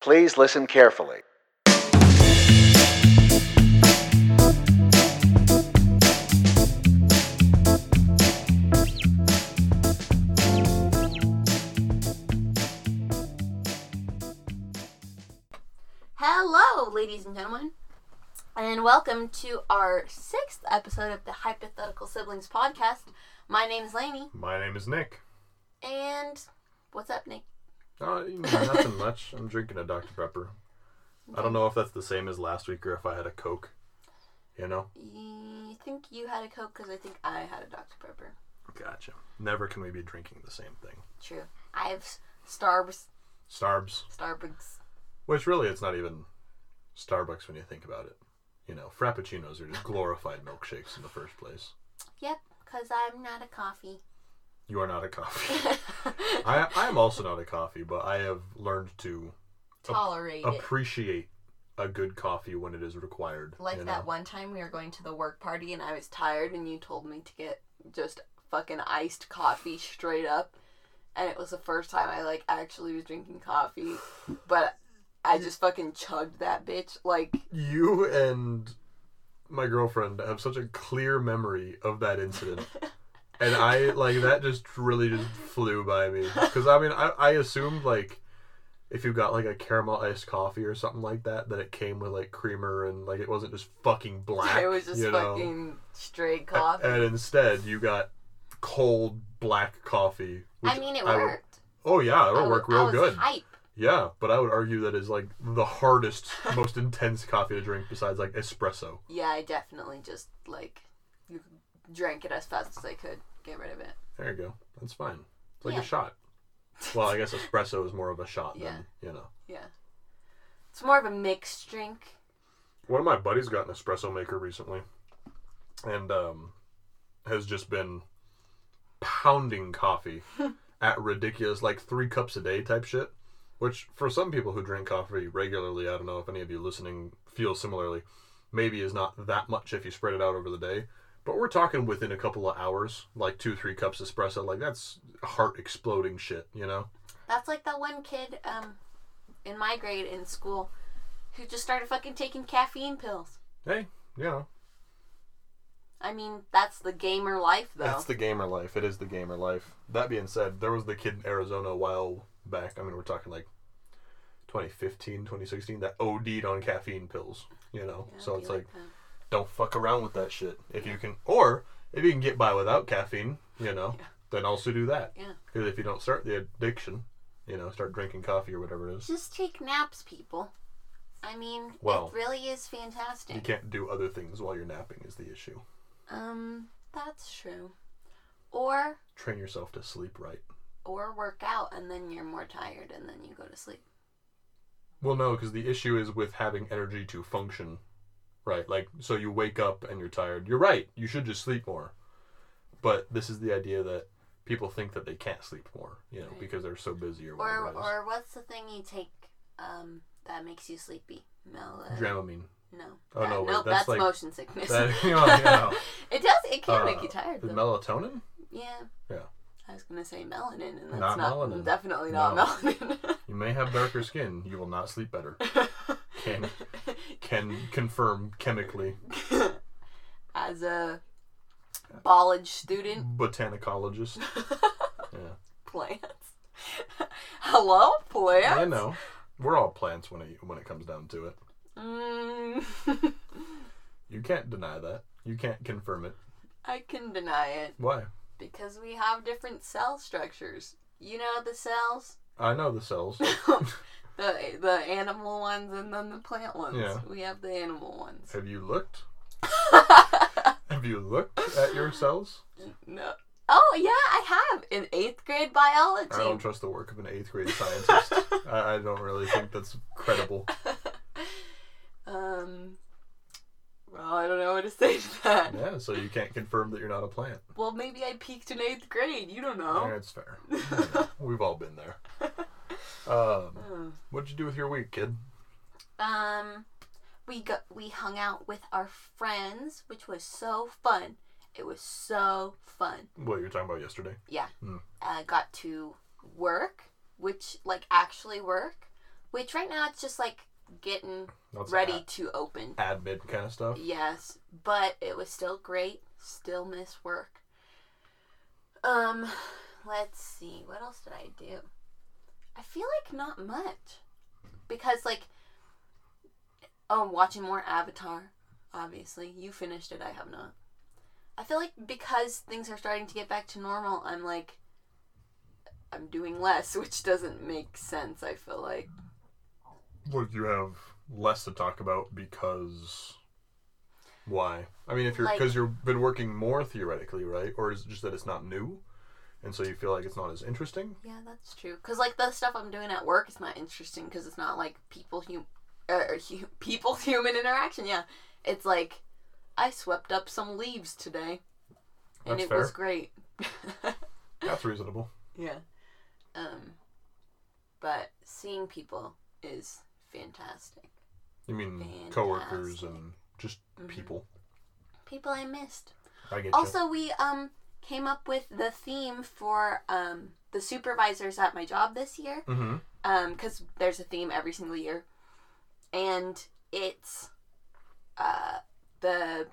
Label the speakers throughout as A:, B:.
A: Please listen carefully.
B: Hello, ladies and gentlemen, and welcome to our sixth episode of the Hypothetical Siblings podcast. My name is Lainey,
C: My name is Nick.
B: and what's up, Nick?
C: Uh, nothing much. I'm drinking a Dr. Pepper. I don't know if that's the same as last week or if I had a Coke. You know?
B: I think you had a Coke because I think I had a Dr. Pepper.
C: Gotcha. Never can we be drinking the same thing.
B: True. I have Starbs,
C: Starbs.
B: Starbucks.
C: Which really, it's not even Starbucks when you think about it. You know, Frappuccinos are just glorified milkshakes in the first place.
B: Yep, because I'm not a coffee.
C: You are not a coffee. I, I am also not a coffee, but I have learned to
B: Tolerate it.
C: appreciate a good coffee when it is required.
B: Like
C: you
B: that
C: know?
B: one time we were going to the work party and I was tired and you told me to get just fucking iced coffee straight up. And it was the first time I like actually was drinking coffee. But I just fucking chugged that bitch. Like
C: you and my girlfriend have such a clear memory of that incident and i like that just really just flew by me because i mean I, I assumed like if you got like a caramel iced coffee or something like that that it came with like creamer and like it wasn't just fucking black
B: it was just
C: you know?
B: fucking straight
C: A-
B: coffee.
C: and instead you got cold black coffee which
B: I mean it
C: would-
B: worked.
C: oh yeah it'll
B: was-
C: work
B: I
C: real
B: was
C: good
B: Hype.
C: yeah but i would argue that is like the hardest most intense coffee to drink besides like espresso
B: Yeah, I definitely just like drank it as fast as I could. Get rid of it.
C: There you go. That's fine. It's like
B: Yeah.
C: a shot. Well, I guess espresso is more of a shot
B: Yeah.
C: than, you know.
B: Yeah. It's more of a mixed drink.
C: One of my buddies got an espresso maker recently and um, has just been pounding coffee at ridiculous, like three cups a day type shit. Which, for some people who drink coffee regularly, I don't know if any of you listening feel similarly, maybe is not that much if you spread it out over the day. But we're talking within a couple of hours, like two, three cups espresso. Like, that's heart exploding shit, you know?
B: That's like that one kid um, in my grade in school who just started fucking taking caffeine pills.
C: Hey, you know,
B: I mean, that's the gamer life, though.
C: That's the gamer life. It is the gamer life. That being said, there was the kid in Arizona a while back. I mean, we're talking like 2015, 2016 that OD'd on caffeine pills. You know,
B: Yeah,
C: so it's like,
B: that.
C: Don't fuck around with that shit. If you can, or if you can get by without caffeine, you know,
B: Yeah.
C: then also do that.
B: Yeah.
C: Because if you don't start the addiction, you know, start drinking coffee or whatever it is,
B: Just take naps, people. I mean,
C: Well,
B: it really is fantastic.
C: you can't do other things while you're napping. Is the issue.
B: Um, that's true. Or
C: Train yourself to sleep right.
B: or work out and then you're more tired and then you go to sleep.
C: Well, no, because the issue is with having energy to function, right? Like, so you wake up and you're tired. You're right. You should just sleep more. But this is the idea that people think that they can't sleep more, you know,
B: Right.
C: because they're so busy or whatever.
B: Or or what's the thing you take um that makes you sleepy? Mel.
C: Dramamine.
B: No.
C: Oh, no, wait, that's
B: that's,
C: like-
B: motion sickness.
C: That, you know, you know,
B: it does. It can
C: uh,
B: make you tired. Though.
C: melatonin?
B: yeah.
C: Yeah.
B: I was gonna say melanin, and that's
C: Not
B: not,
C: melanin.
B: definitely not
C: No.
B: melanin.
C: You may have darker skin. You will not sleep better. Can can confirm chemically.
B: As a college student,
C: Botanicologist. Yeah.
B: plants. Hello, plants.
C: I know. We're all plants when it when it comes down to it.
B: Mm,
C: You can't deny that. You can't confirm it.
B: I can deny it
C: Why?
B: because we have different cell structures. You know the cells,
C: I know the cells.
B: The the animal ones, and then the plant ones.
C: Yeah.
B: We have the animal ones.
C: Have you looked? Have you looked at your cells?
B: no. Oh yeah, I have in eighth grade biology.
C: I don't trust the work of an eighth grade scientist. I, I don't really think that's credible.
B: um. Well, I don't know what to say to that.
C: Yeah, so you can't confirm that you're not a plant.
B: Well, maybe I peaked in eighth grade. You don't
C: Yeah,
B: know.
C: it's fair. We've all been there. Um,
B: Uh,
C: what'd you do with your week, kid?
B: Um, we got we hung out with our friends, which was so fun. It was so fun.
C: What you're talking about yesterday?
B: Yeah.
C: Hmm.
B: Uh, got to work, which like actually work. which right now it's just like getting
C: That's
B: ready
C: ad-
B: to open.
C: admin kind of stuff.
B: Yes, but it was still great. Still miss work. Um, let's see. What else did I do? I feel like not much. Because like oh, watching more Avatar, obviously. You finished it, I have not. I feel like because things are starting to get back to normal, I'm like I'm doing less, which doesn't make sense, I feel like.
C: Would you have less to talk about because why? I mean, if you're
B: Like-
C: because you've been working more theoretically, right? Or is it just that it's not new, and so you feel like it's not as interesting?
B: Yeah, that's true. Cause like the stuff I'm doing at work is not interesting because it's not like people hum, or hu- people human interaction. Yeah, it's like I swept up some leaves today, and
C: That's
B: it
C: fair.
B: was great.
C: That's reasonable.
B: yeah. Um, but seeing people is fantastic.
C: You mean coworkers
B: Fantastic.
C: and just
B: Mhm.
C: people?
B: People I missed.
C: I get you.
B: Also, we um came up with the theme for um the supervisors at my job this year.
C: Mm-hmm.
B: um because there's a theme every single year and it's uh the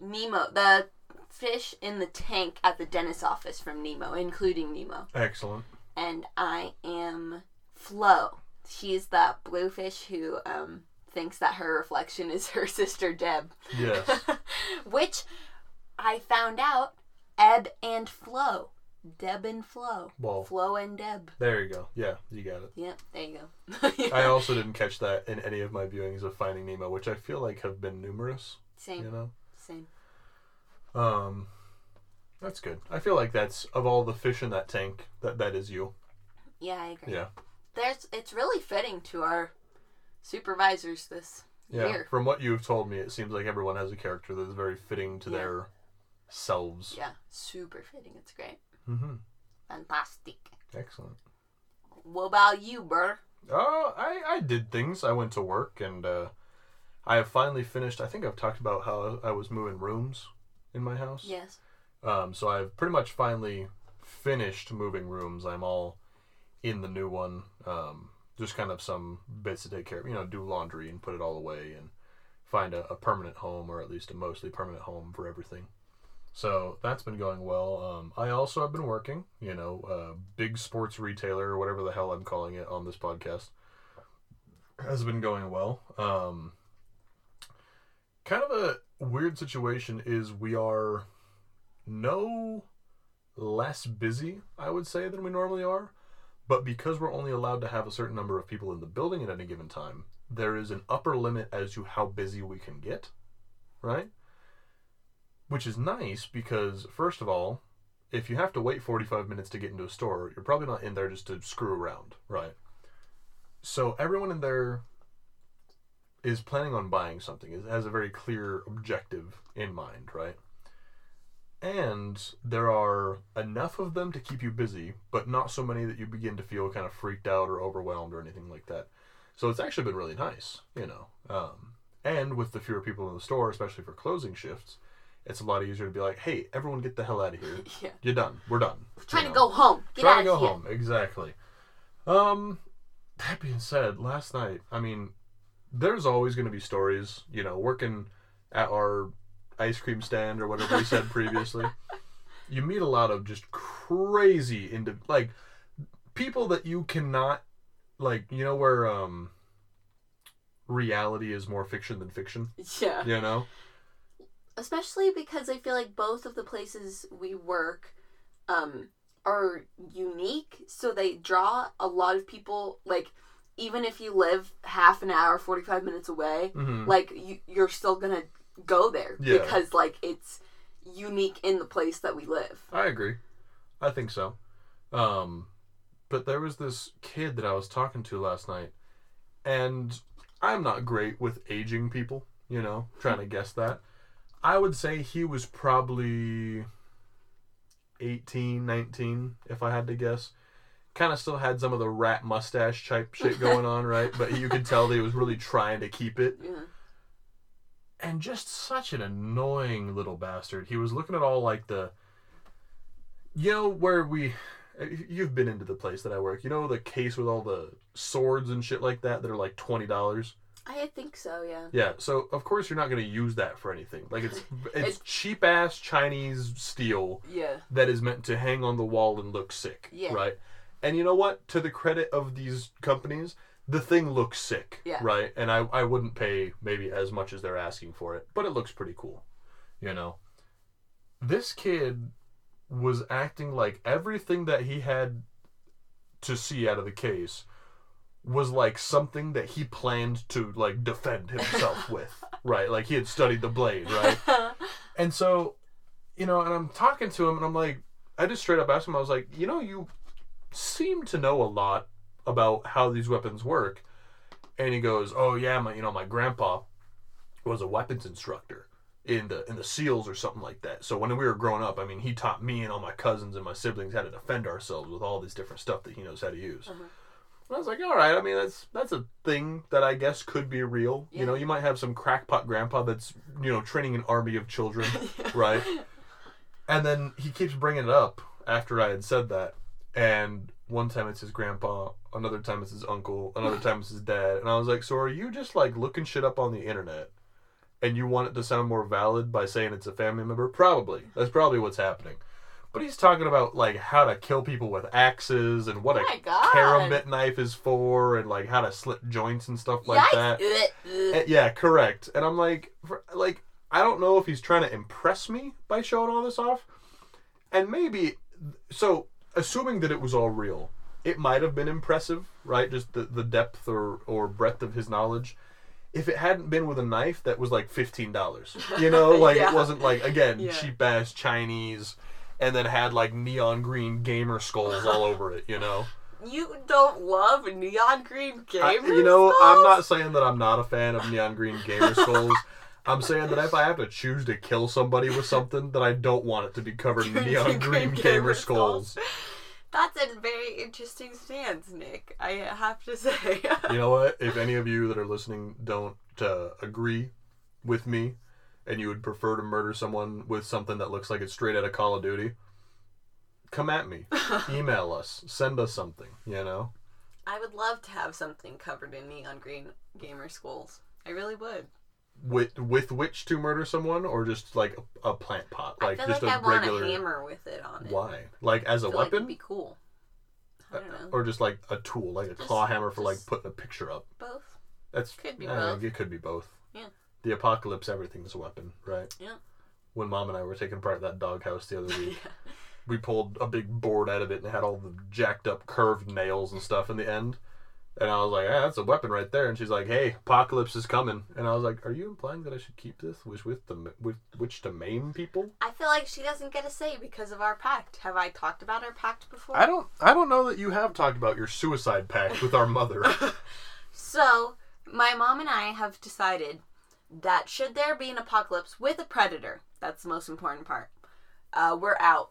B: nemo the fish in the tank at the dentist office from nemo including nemo
C: Excellent.
B: and i am flo she's that blue fish who um thinks that her reflection is her sister deb
C: Yes.
B: which i found out ebb and flow deb and flow.
C: Well,
B: flo and deb
C: there you go. Yeah, you got it.
B: Yep, there you go.
C: I also didn't catch that in any of my viewings of Finding Nemo, which I feel like have been numerous.
B: Same,
C: You know.
B: same.
C: Um, that's good. I feel like that's of all the fish in that tank, that that is you.
B: Yeah, I agree.
C: Yeah.
B: There's it's really fitting to our supervisors this
C: Yeah.
B: year.
C: From what you've told me, it seems like everyone has a character that is very fitting to
B: Yeah.
C: their selves.
B: Yeah, super fitting. It's great.
C: Mm-hmm.
B: Fantastic.
C: Excellent.
B: What about you, Burr?
C: Oh, I I did things. I went to work and uh, I have finally finished. I think I've talked about how I was moving rooms in my house.
B: Yes.
C: Um, so I've pretty much finally finished moving rooms. I'm all in the new one. Um, just kind of some bits to take care of, you know, do laundry and put it all away and find a, a permanent home or at least a mostly permanent home for everything. So that's been going well. Um, I also have been working, you know, uh, big sports retailer or whatever the hell I'm calling it on this podcast has been going well. Um, kind of a weird situation is we are no less busy, I would say, than we normally are. But because we're only allowed to have a certain number of people in the building at any given time, there is an upper limit as to how busy we can get, right? Which is nice because, first of all, if you have to wait 45 minutes to get into a store, you're probably not in there just to screw around, right? So everyone in there is planning on buying something, is- has a very clear objective in mind, right? And there are enough of them to keep you busy, but not so many that you begin to feel kind of freaked out or overwhelmed or anything like that. So it's actually been really nice, you know. Um, and with the fewer people in the store, especially for closing shifts, it's a lot easier to be like, "Hey, everyone, get the hell out of here!
B: Yeah.
C: You're done. We're done."
B: We're trying
C: You
B: to go home. Get
C: Trying to go
B: here.
C: home. Exactly. Um, that being said, last night, I mean, there's always going to be stories. You know, working at our ice cream stand or whatever we said previously, you meet a lot of just crazy into like people that you cannot like. You know where um reality is more fiction than fiction.
B: Yeah.
C: You know.
B: Especially because I feel like both of the places we work um are unique, so they draw a lot of people like even if you live half an hour, 45 minutes away,
C: Mm-hmm.
B: like you, you're still going to go there
C: Yeah.
B: because like it's unique in the place that we live.
C: I agree. I think so. Um, but there was this kid that I was talking to last night, and I'm not great with aging people, you know, trying to guess that. I would say he was probably 18, 19, if I had to guess. Kind of still had some of the rat mustache type shit going on, right? But you could tell that he was really trying to keep it
B: Yeah.
C: and just such an annoying little bastard. He was looking at all like the, you know, where we, you've been into the place that I work. You know the case with all the swords and shit like that that are like twenty dollars.
B: I think so. Yeah.
C: Yeah, so of course you're not going to use that for anything. Like it's it's
B: It's-
C: cheap ass Chinese steel
B: Yeah.
C: that is meant to hang on the wall and look sick,
B: Yeah.
C: right? And you know what? To the credit of these companies, the thing looks sick,
B: Yeah.
C: right? And I I wouldn't pay maybe as much as they're asking for it, but it looks pretty cool, you know. This kid was acting like everything that he had to see out of the case was like something that he planned to like defend himself with, right? Like he had studied the blade, right? And so, you know, and I'm talking to him, and I'm like, I just straight up asked him, I was like, you know, you seem to know a lot about how these weapons work. And he goes, oh yeah, my, you know, my grandpa was a weapons instructor in the in the SEALs or something like that. So when we were growing up, I mean, he taught me and all my cousins and my siblings how to defend ourselves with all this different stuff that he knows how to use.
B: Uh-huh.
C: And I was like, all right. I mean, that's that's a thing that I guess could be real.
B: Yeah.
C: You know, you might have some crackpot grandpa that's you know training an army of children, right? And then he keeps bringing it up after I had said that. And one time it's his grandpa, another time it's his uncle, another time it's his dad. And I was like, so are you just like looking shit up on the internet and you want it to sound more valid by saying it's a family member? Probably. That's probably what's happening. But he's talking about like how to kill people with axes and what
B: Oh
C: a
B: God.
C: karambit knife is for and like how to slit joints and stuff like that.
B: Yikes. Ugh, ugh.
C: Eh, Yeah, correct. And I'm like, for, like, I don't know if he's trying to impress me by showing all this off, and maybe so. Assuming that it was all real, it might have been impressive, right? Just the, the depth or or breadth of his knowledge. If it hadn't been with a knife that was like fifteen dollars, you know, like
B: Yeah.
C: it wasn't like again
B: Yeah.
C: cheap ass Chinese, and then had like neon green gamer skulls all over it, you know.
B: You don't love neon green gamer
C: I, you know, I'm not saying that I'm not a fan of neon green gamer skulls. I'm saying that if I have to choose to kill somebody with something, that I don't want it to be covered in neon
B: green
C: green
B: gamer
C: gamer
B: skulls.
C: skulls.
B: That's a very interesting stance, Nick. I have to say.
C: You know what? If any of you that are listening don't uh, agree with me, and you would prefer to murder someone with something that looks like it's straight out of Call of Duty, come at me. Email us. Send us something. You know.
B: I would love to have something covered in neon green gamer schools. I really would.
C: With with which to murder someone, or just like a, a plant pot, like
B: I feel
C: just
B: like I
C: a
B: want
C: regular.
B: a hammer with it on it.
C: Why? Like as a
B: I feel like
C: weapon,
B: it'd be cool. I uh, don't know.
C: or just like a tool, like a
B: Just-
C: claw hammer for like putting a picture up?
B: Both.
C: That's
B: Could be
C: I
B: both.
C: think It could be both.
B: Yeah.
C: The apocalypse, everything's a weapon, right?
B: Yeah.
C: When mom and I were taking part of that doghouse the other
B: yeah.
C: week, we pulled a big board out of it and it had all the jacked up curved nails and stuff in the end. And I was like, ah, that's a weapon right there. And she's like, hey, apocalypse is coming. And I was like, are you implying that I should keep this? Which with the with which to maim people?
B: I feel like she doesn't get a say because of our pact. Have I talked about our pact before?
C: I don't I don't know that you have talked about your suicide pact with our mother.
B: So, my mom and I have decided that should there be an apocalypse with a predator, that's the most important part, uh, we're out.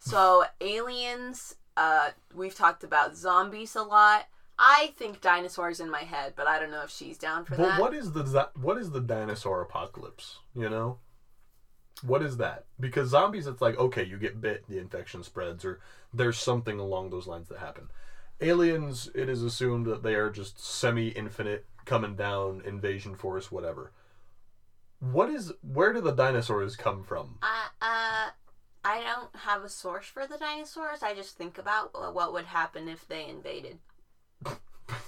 B: So, aliens, uh, we've talked about zombies a lot. I think dinosaurs in my head, but I don't know if she's down for
C: But
B: that.
C: what is the what is the dinosaur apocalypse? You know, what is that? Because zombies, it's like okay, you get bit, the infection spreads, or there's something along those lines that happen. Aliens, it is assumed that they are just semi-infinite, coming down, invasion force, whatever. What is? Where do the dinosaurs come from?
B: Uh, uh, I don't have a source for the dinosaurs. I just think about what would happen if they invaded.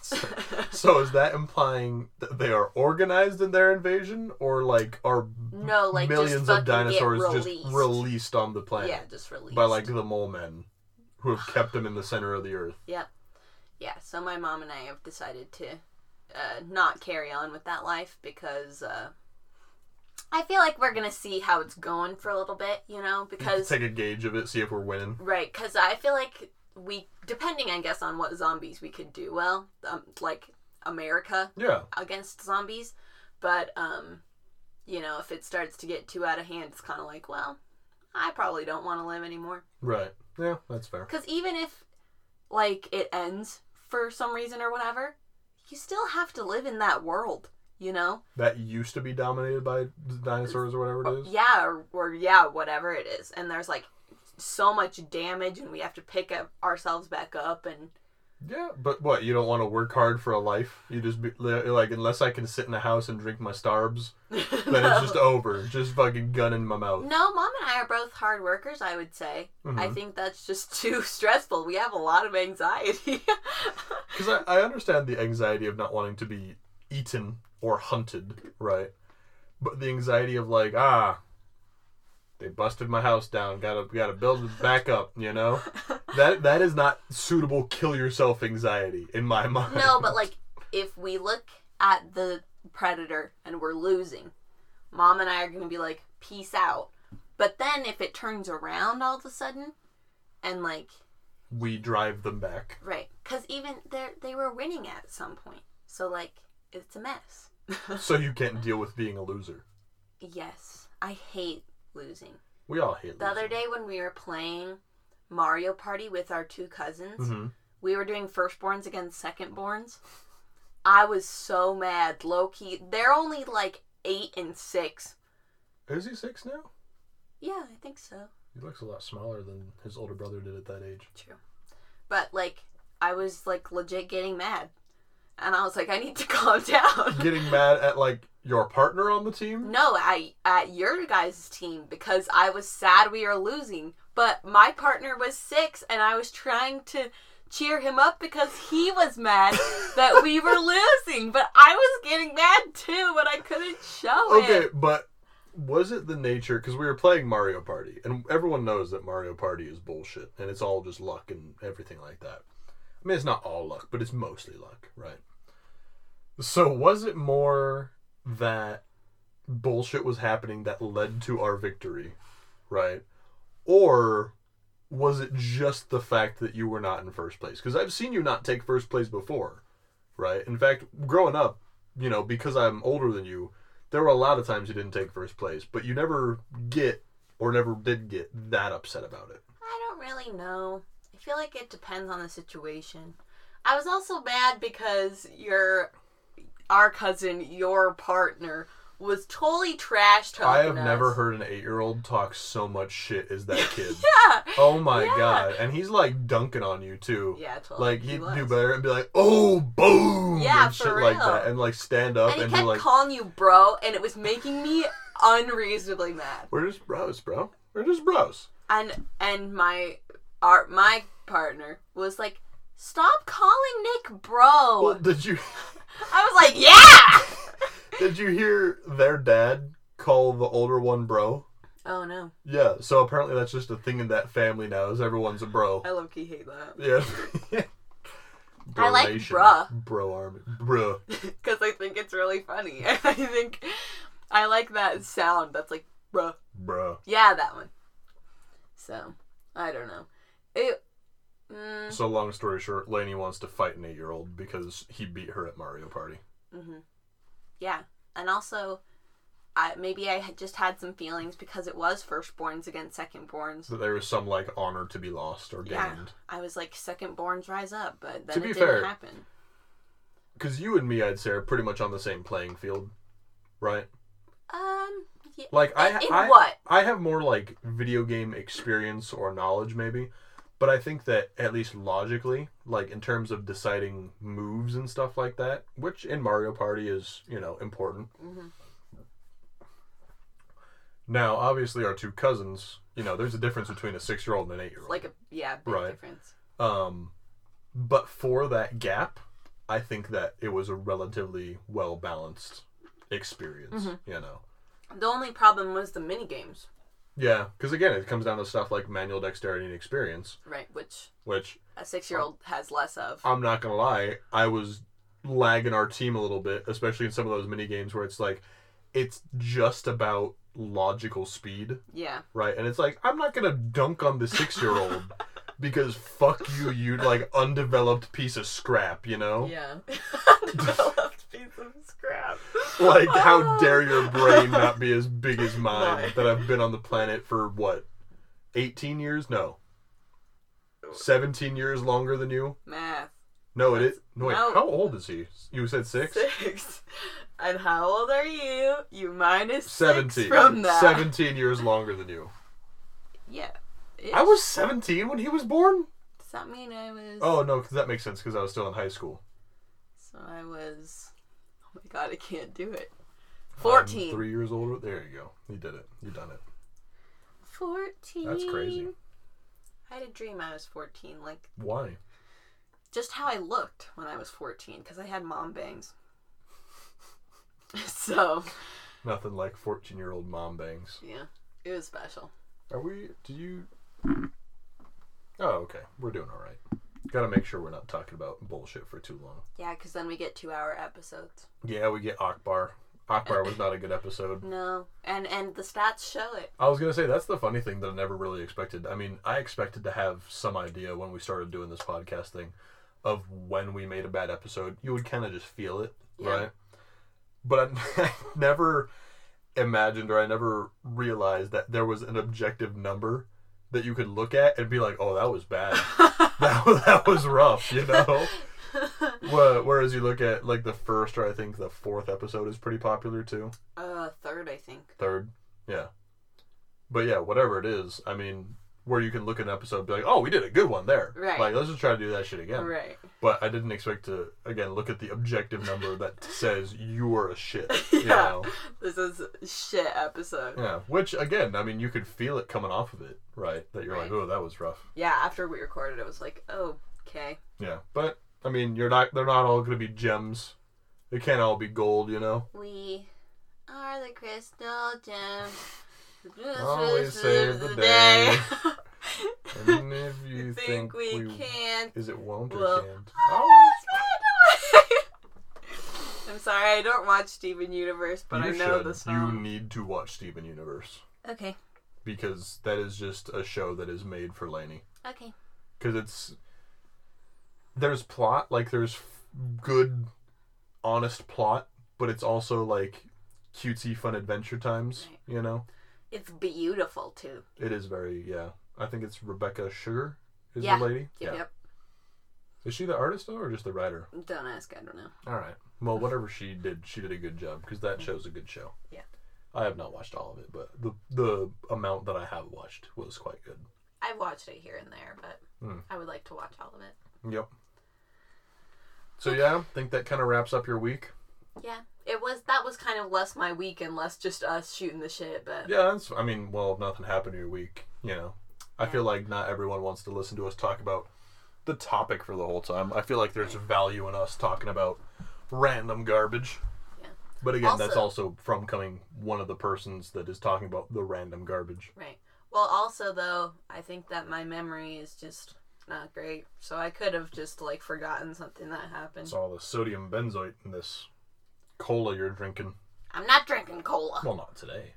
C: so is that implying that they are organized in their invasion, or like are
B: No, like
C: millions of dinosaurs
B: released.
C: just released on the planet?
B: Yeah, just released.
C: by like the mole men who have kept them in the center of the earth. Yep.
B: Yeah, so my mom and I have decided to uh, not carry on with that life because uh, I feel like we're gonna see how it's going for a little bit, you know, because
C: take a gauge of it, see if we're winning.
B: right, because I feel like we, depending, I guess, on what zombies we could do well, um, like America
C: Yeah,
B: against zombies, but um, you know, if it starts to get too out of hand, it's kind of like, well, I probably don't want to live anymore.
C: right. Yeah, that's fair.
B: Because even if, like, it ends for some reason or whatever, you still have to live in that world, you know?
C: That used to be dominated by dinosaurs or whatever it is.
B: Yeah, or, or yeah, whatever it is. And there's, like, so much damage and we have to pick up ourselves back up and
C: Yeah, but what? You don't want to work hard for a life? You just be like, unless I can sit in a house and drink my starbs, then it's just over. Just fucking gun in my mouth.
B: No, mom and I are both hard workers, I would say. I
C: Mhm.
B: think that's just too stressful. We have a lot of anxiety.
C: Because I, I understand the anxiety of not wanting to be eaten or hunted, right? But the anxiety of like, ah, they busted my house down. Gotta gotta build it back up. You know, that that is not suitable. Kill yourself anxiety in my mind.
B: no, but like if we look at the predator and we're losing, mom and I are going to be like, peace out. But then if it turns around all of a sudden and like,
C: we drive them back.
B: right, because even they they were winning at some point. So like, it's a mess.
C: so you can't deal with being a loser.
B: yes, I hate losing.
C: We all hate losing
B: The other day when we were playing Mario Party with our two cousins,
C: hmm
B: we were doing firstborns against secondborns. I was so mad, low key. They're only like eight and six.
C: Is he six now?
B: Yeah, I think so.
C: He looks a lot smaller than his older brother did at that age.
B: True. But like, I was like legit getting mad, and I was like, I need to calm down.
C: Getting mad at like your partner on the team.
B: no, I at your guys' team because I was sad we were losing, but my partner was six, and I was trying to cheer him up because he was mad that we were losing, but I was getting mad too, but I couldn't show
C: Okay,
B: it.
C: Okay, but was it the nature? Because we were playing Mario Party, and everyone knows that Mario Party is bullshit, and it's all just luck and everything like that. I mean, it's not all luck, but it's mostly luck, right? So was it more that bullshit was happening that led to our victory, right? Or was it just the fact that you were not in first place? Because I've seen you not take first place before, right? In fact, growing up, you know, because I'm older than you, there were a lot of times you didn't take first place, but you never get or never did get that upset about it.
B: I don't really know. I feel like it depends on the situation. I was also mad because your our cousin, your partner, was totally trash talking.
C: I have
B: us.
C: never heard an eight year old talk so much shit as that kid.
B: Yeah.
C: Oh my
B: Yeah.
C: god. And he's like dunking on you too.
B: Yeah, totally.
C: Like
B: He
C: he'd
B: was.
C: do better and be like, "Oh, boom!"
B: Yeah,
C: and shit like that, and like stand up
B: And
C: and,
B: he
C: be
B: kept
C: like,
B: calling you bro, and it was making me unreasonably mad.
C: "We're just bros, bro. We're just bros."
B: And and my our my partner was like, "Stop calling Nick bro."
C: Well, did you
B: I was like, "Yeah."
C: did you hear their dad call the older one bro?
B: oh no,
C: Yeah. So apparently that's just a thing in that family now. Is everyone's a bro.
B: I low key hate that
C: Yeah.
B: I like
C: Donation.
B: bruh.
C: Bro army. Bruh.
B: because I think it's really funny. I think I like that sound. That's like, bruh.
C: Bruh.
B: Yeah, that one. So I don't know. It. Mm,
C: So long story short, Lainey wants to fight an eight year old because he beat her at Mario Party.
B: hmm Yeah, and also, I maybe I had just had some feelings because it was firstborns against secondborns.
C: That there was some like honor to be lost or
B: Yeah.
C: gained.
B: I was like, secondborns rise up, but then
C: To
B: it
C: be
B: didn't
C: fair-
B: happen.
C: Because you and me, I'd say, are pretty much on the same playing field, right?
B: Um, yeah.
C: Like I,
B: in
C: I,
B: what?
C: I have more like video game experience or knowledge, maybe, but I think that at least logically, like in terms of deciding moves and stuff like that, which in Mario Party is you know important.
B: Mhm.
C: Now, obviously, our two cousins, you know, there's a difference between a six year old and an eight year old.
B: Like a yeah, big
C: Right.
B: difference.
C: Um, but for that gap, I think that it was a relatively well balanced experience.
B: Mhm.
C: You know.
B: The only problem was the mini games,
C: Yeah, because again, it comes down to stuff like manual dexterity and experience,
B: right? Which
C: which
B: a six-year-old um, has less of.
C: I'm not gonna lie, I was lagging our team a little bit, especially in some of those mini games where it's like, it's just about logical speed,
B: yeah.
C: right? And it's like, I'm not gonna dunk on the six year old because fuck you, you like undeveloped piece of scrap, you know?
B: Yeah. Piece of scrap.
C: Like, how dare your brain not be as big as mine that I've been on the planet for what, 18 years? No. 17 years longer than you?
B: Math.
C: No, it is. No, wait,
B: No.
C: how old is he? You said six?
B: Six. And how old are you? You minus six
C: 17.
B: from that.
C: 17 years longer than you.
B: Yeah.
C: I was 17 when he was born?
B: Does that mean I was?
C: Oh, no, because that makes sense because I was still in high school.
B: So I was. Oh my god, I can't do it.
C: I'm
B: 14.
C: three years older. There you go. You did it. You done it.
B: 14.
C: That's crazy.
B: I had a dream I was 14. Like,
C: Why?
B: just how I looked when I was 14, because I had mom bangs. so,
C: Nothing like 14 year old mom bangs.
B: yeah, it was special.
C: Are we. Do you. Oh, okay. We're doing alright. Gotta make sure we're not talking about bullshit for too long.
B: Yeah, because then we get two hour episodes.
C: Yeah, we get Akbar. Akbar was not a good episode.
B: No, and and the stats show it.
C: I was gonna say that's the funny thing that I never really expected. I mean, I expected to have some idea when we started doing this podcast thing of when we made a bad episode. You would kind of just feel it,
B: Yeah.
C: right? But I, I never imagined or I never realized that there was an objective number that you could look at and be like, "Oh, that was bad. that was, that was rough," you know. Whereas you look at like the first or I think the fourth episode is pretty popular too.
B: uh, third, I think.
C: Third, yeah. But yeah, whatever it is, I mean, where you can look at an episode and be like, oh, we did a good one there.
B: Right.
C: Like, let's just try to do that shit again.
B: Right.
C: But I didn't expect to, again, look at the objective number that says you are a shit. You
B: Yeah.
C: know?
B: This is shit episode.
C: Yeah. Which, again, I mean, you could feel it coming off of it, right? That you're like, oh, that was rough.
B: Yeah, after we recorded, it was like, oh, okay.
C: Yeah. But, I mean, you're not, they're not all going to be gems. They can't all be gold, you know?
B: We are the crystal gems.
C: Always save the day. And if you think,
B: we,
C: we,
B: can't.
C: Is it won't or
B: Well,
C: can't?
B: Oh, Always a. I'm sorry, I don't watch Steven Universe, but
C: you
B: I know
C: should.
B: the
C: You
B: song.
C: need to watch Steven Universe
B: Okay,
C: because that is just a show that is made for Lainey.
B: okay.
C: Because it's there's plot, like there's good, honest plot, but it's also like cutesy fun adventure times.
B: Right.
C: You know,
B: It's beautiful too.
C: it is very yeah. I think it's Rebecca Sugar is
B: Yeah.
C: the lady.
B: Yep, yep.
C: Is she the artist though, or just the writer?
B: Don't ask, I don't know.
C: All right. Well, whatever she did, she did a good job because that show's a good show.
B: Yeah.
C: I have not watched all of it, but the the amount that I have watched was quite good.
B: I've watched it here and there, but
C: Hmm.
B: I would like to watch all of it.
C: Yep. So yeah, I think that kind of wraps up your week.
B: Yeah, it was. That was kind of less my week and less just us shooting the shit. But
C: Yeah, that's. I mean, well, if nothing happened your week, you know. I
B: Yeah.
C: feel like not everyone wants to listen to us talk about the topic for the whole time. I feel like there's value in us talking about random garbage.
B: Yeah.
C: But again, that's
B: Also-
C: also from coming one of the persons that is talking about the random garbage.
B: right. Well, also though, I think that my memory is just not great. So I could have just like forgotten something that happened.
C: It's all the sodium benzoate in this cola you're drinking.
B: I'm not drinking cola.
C: Well, not today.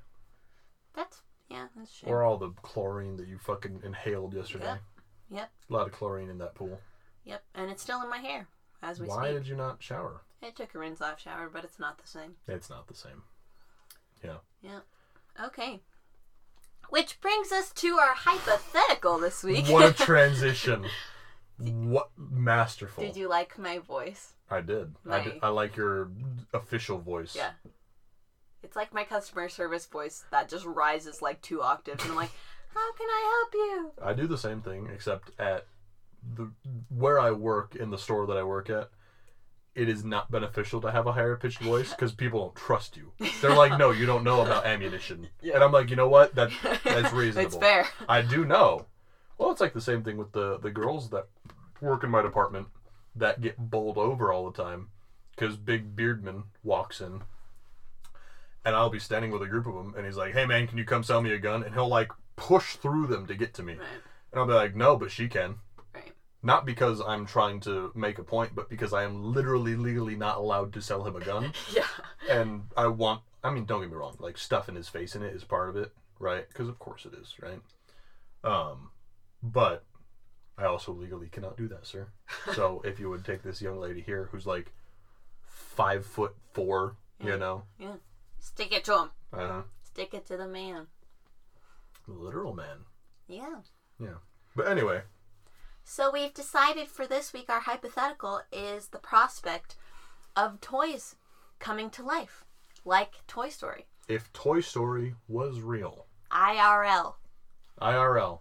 B: That's yeah, that's true.
C: Or all the chlorine that you fucking inhaled yesterday.
B: Yep. Yep.
C: A lot of chlorine in that pool.
B: Yep, and it's still in my hair as we
C: Why
B: speak.
C: did you not shower?
B: I took a rinse off shower, but it's not the same.
C: It's not the same. Yeah. Yeah.
B: Okay. Which brings us to our hypothetical this week.
C: What a transition. what masterful.
B: Did you like my voice?
C: I did. I did. I like your official voice.
B: Yeah. It's like my customer service voice that just rises like two octaves, and I'm like, "How can I help you?"
C: I do the same thing, except at the where I work in the store that I work at. It is not beneficial to have a higher pitched voice because people don't trust you. They're like, "No, you don't know about ammunition,"
B: Yeah.
C: and I'm like, "You know what? That that's reasonable.
B: it's fair.
C: I do know. Well, it's like the same thing with the the girls that work in my department that get bowled over all the time because Big Beardman walks in, and I'll be standing with a group of them, and he's like, "Hey man, can you come sell me a gun?" And he'll like push through them to get to me,
B: Right.
C: and I'll be like, "No, but she can."
B: Right.
C: Not because I'm trying to make a point, but because I am literally legally not allowed to sell him a gun,
B: Yeah.
C: and I want. I mean, don't get me wrong. Like stuffing his face in it is part of it, right? Because of course it is, right? Um, but I also legally cannot do that, sir. So if you would take this young lady here, who's like five foot four, you know? Yeah.
B: Stick it to him.
C: uh,
B: Stick it to the man.
C: literal man.
B: Yeah. Yeah.
C: But anyway,
B: So we've decided for this week our hypothetical is the prospect of toys coming to life, like Toy Story,
C: if Toy Story was real,
B: IRL.
C: IRL,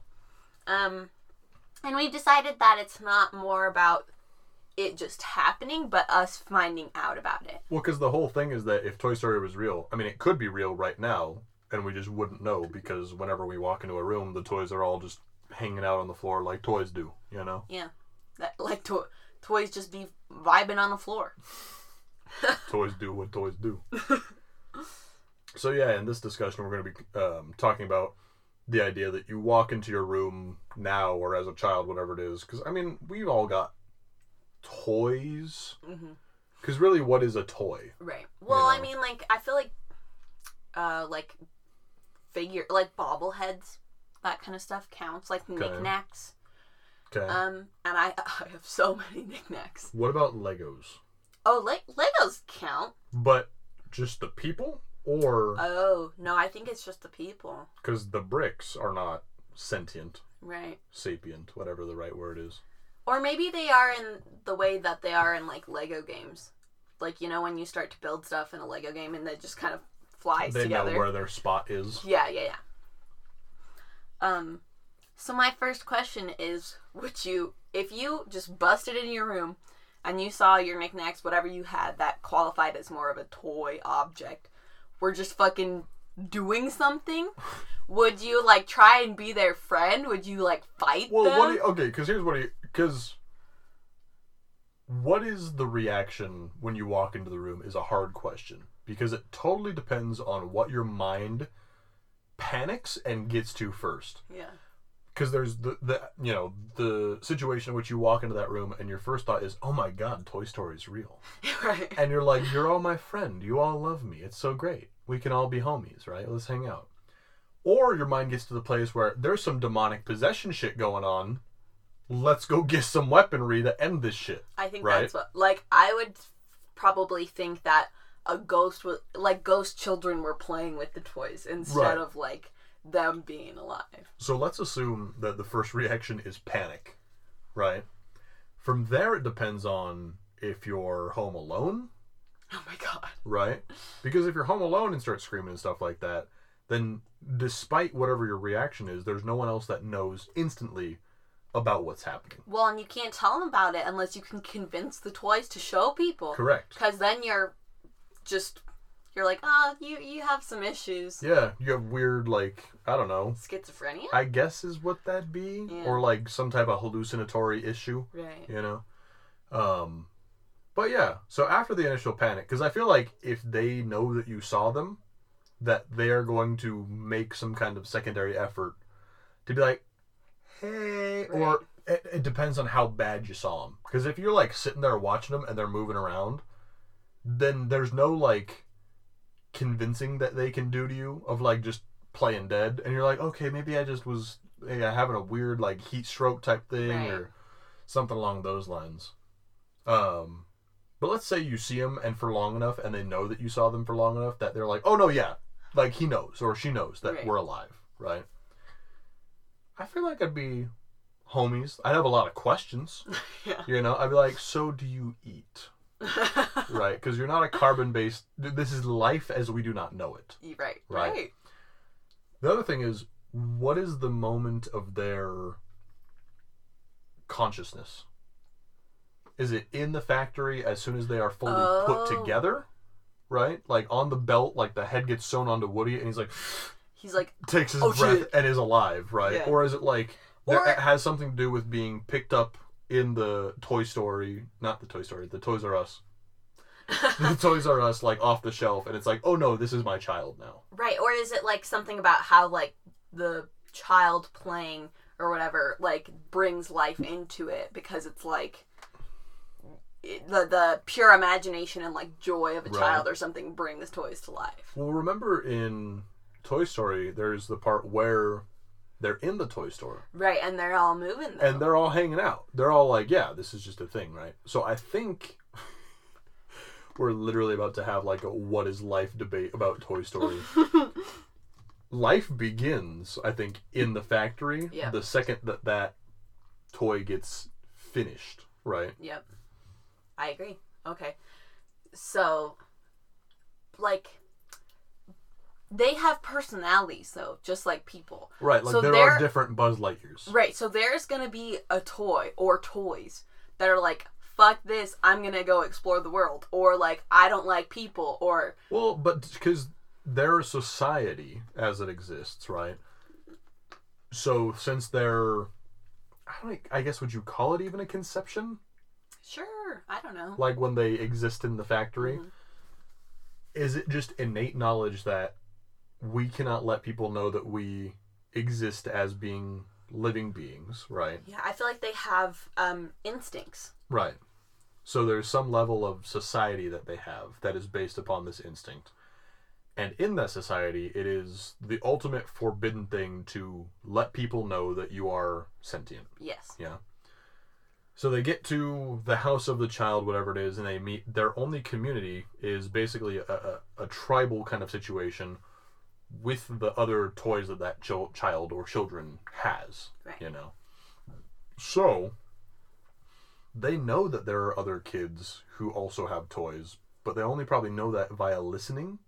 B: Um, and we've decided that it's not more about it just happening, but us finding out about it.
C: Well, because the whole thing is that if Toy Story was real, I mean, it could be real right now, and we just wouldn't know because whenever we walk into a room, the toys are all just hanging out on the floor like toys do, you know?
B: Yeah, that like to- toys just be vibing on the floor.
C: toys do what toys do. so yeah, in this discussion, we're going to be um, talking about the idea that you walk into your room now or as a child, whatever it is. Because I mean, we've all got toys. Because really, what is a toy?
B: Right. Well, I
C: know.
B: mean, like I feel like, uh, like figure like bobbleheads, that kind of stuff counts. Like
C: Okay.
B: knickknacks.
C: Okay.
B: Um, and I I have so many knickknacks.
C: what about Legos?
B: Oh, le- Legos count.
C: But just the people, or
B: Oh no, I think it's just the people.
C: because the bricks are not sentient,
B: Right.
C: sapient, whatever the right word is.
B: Or maybe they are in the way that they are in like Lego games. Like you know when you start to build stuff in a Lego game and it just kind of flies
C: they
B: together.
C: know where their spot is.
B: Yeah, yeah, yeah. Um, so my first question is: Would you, if you just busted in your room and you saw your knickknacks, whatever you had that qualified as more of a toy object, were just fucking doing something? Would you like try and be their friend? Would you like fight
C: Well,
B: them?
C: what? You, okay, because here's what because what is the reaction when you walk into the room is a hard question because it totally depends on what your mind panics and gets to first.
B: yeah.
C: Because there's the, the you know the situation in which you walk into that room and your first thought is, "Oh my God, Toy Story is real,"
B: right.
C: and you're like, "You're all my friend. You all love me. It's so great. We can all be homies, right? Let's hang out." Or your mind gets to the place where there's some demonic possession shit going on. Let's go get some weaponry to end this shit.
B: I think
C: Right.
B: that's what like I would probably think that a ghost was like ghost children were playing with the toys instead
C: Right.
B: of like them being alive.
C: So let's assume that the first reaction is panic, right? From there, it depends on if you're home alone,
B: Oh my god.
C: right? Because if you're home alone and start screaming and stuff like that, then despite whatever your reaction is, there's no one else that knows instantly about what's happening.
B: Well, and you can't tell them about it unless you can convince the toys to show people.
C: Correct.
B: Because then you're just you're like, oh, you you have some issues.
C: Yeah, you have weird, like, I don't know,
B: Schizophrenia.
C: I guess is what that'd be.
B: Yeah.
C: Or like some type of hallucinatory issue.
B: right.
C: you know um but yeah so after the initial panic because i feel like if they know that you saw them that they're going to make some kind of secondary effort to be like hey or it, it depends on how bad you saw them because if you're like sitting there watching them and they're moving around then there's no like convincing that they can do to you of like just playing dead and you're like okay maybe i just was yeah, having a weird like heat stroke type thing
B: Right.
C: or something along those lines um but let's say you see them and for long enough and they know that you saw them for long enough that they're like oh no yeah like he knows or she knows that
B: Right.
C: we're alive right i feel like i'd be homies i'd have a lot of questions
B: yeah.
C: you know i'd be like so do you eat right because you're not a carbon based this is life as we do not know it
B: right.
C: Right.
B: Right.
C: the other thing is what is the moment of their consciousness is it in the factory as soon as they are fully put
B: Oh.
C: together right like on the belt like the head gets sewn onto woody and he's like
B: He's like,
C: takes his
B: Oh,
C: breath
B: shit.
C: and is alive right
B: Yeah.
C: or is it like
B: Or-
C: it has something to do with being picked up in the toy story not the toy story the toys r us the toys r us like off the shelf and it's like oh no this is my child now
B: Right, or is it like something about how like the child playing or whatever like brings life into it because it's like it- the the pure imagination and like joy of a
C: Right.
B: child or something brings toys to life.
C: Well, remember in Toy Story, there's the part where they're in the toy store
B: Right, and they're all moving though.
C: and they're all hanging out. They're all like, yeah, this is just a thing, right? So I think we're literally about to have like a what is life debate about Toy Story. life begins, I think, in the factory
B: Yeah.
C: the second that that toy gets finished, right?
B: Yep. I agree. Okay. So like they have personalities though, just like people.
C: Right, like
B: So
C: there
B: they're-
C: different Buzz Lightyears.
B: Right, so there's gonna be a toy or toys that are like, fuck this, I'm gonna go explore the world. Or like, I don't like people. Or,
C: Well, but because their society as it exists, right? So since they're, I don't, I guess would you call it even a conception?
B: sure, I don't know.
C: Like when they exist in the factory,
B: Mhm.
C: is it just innate knowledge that we cannot let people know that we exist as being living beings, right?
B: Yeah, I feel like they have um, instincts.
C: Right. So there's some level of society that they have that is based upon this instinct. And in that society, it is the ultimate forbidden thing to let people know that you are sentient.
B: Yes.
C: Yeah. So they get to the house of the child, whatever it is, and they meet. Their only community is basically a, a, a tribal kind of situation with the other toys that that chil- child or children has.
B: Right.
C: You know. So they know that there are other kids who also have toys, but they only probably know that via listening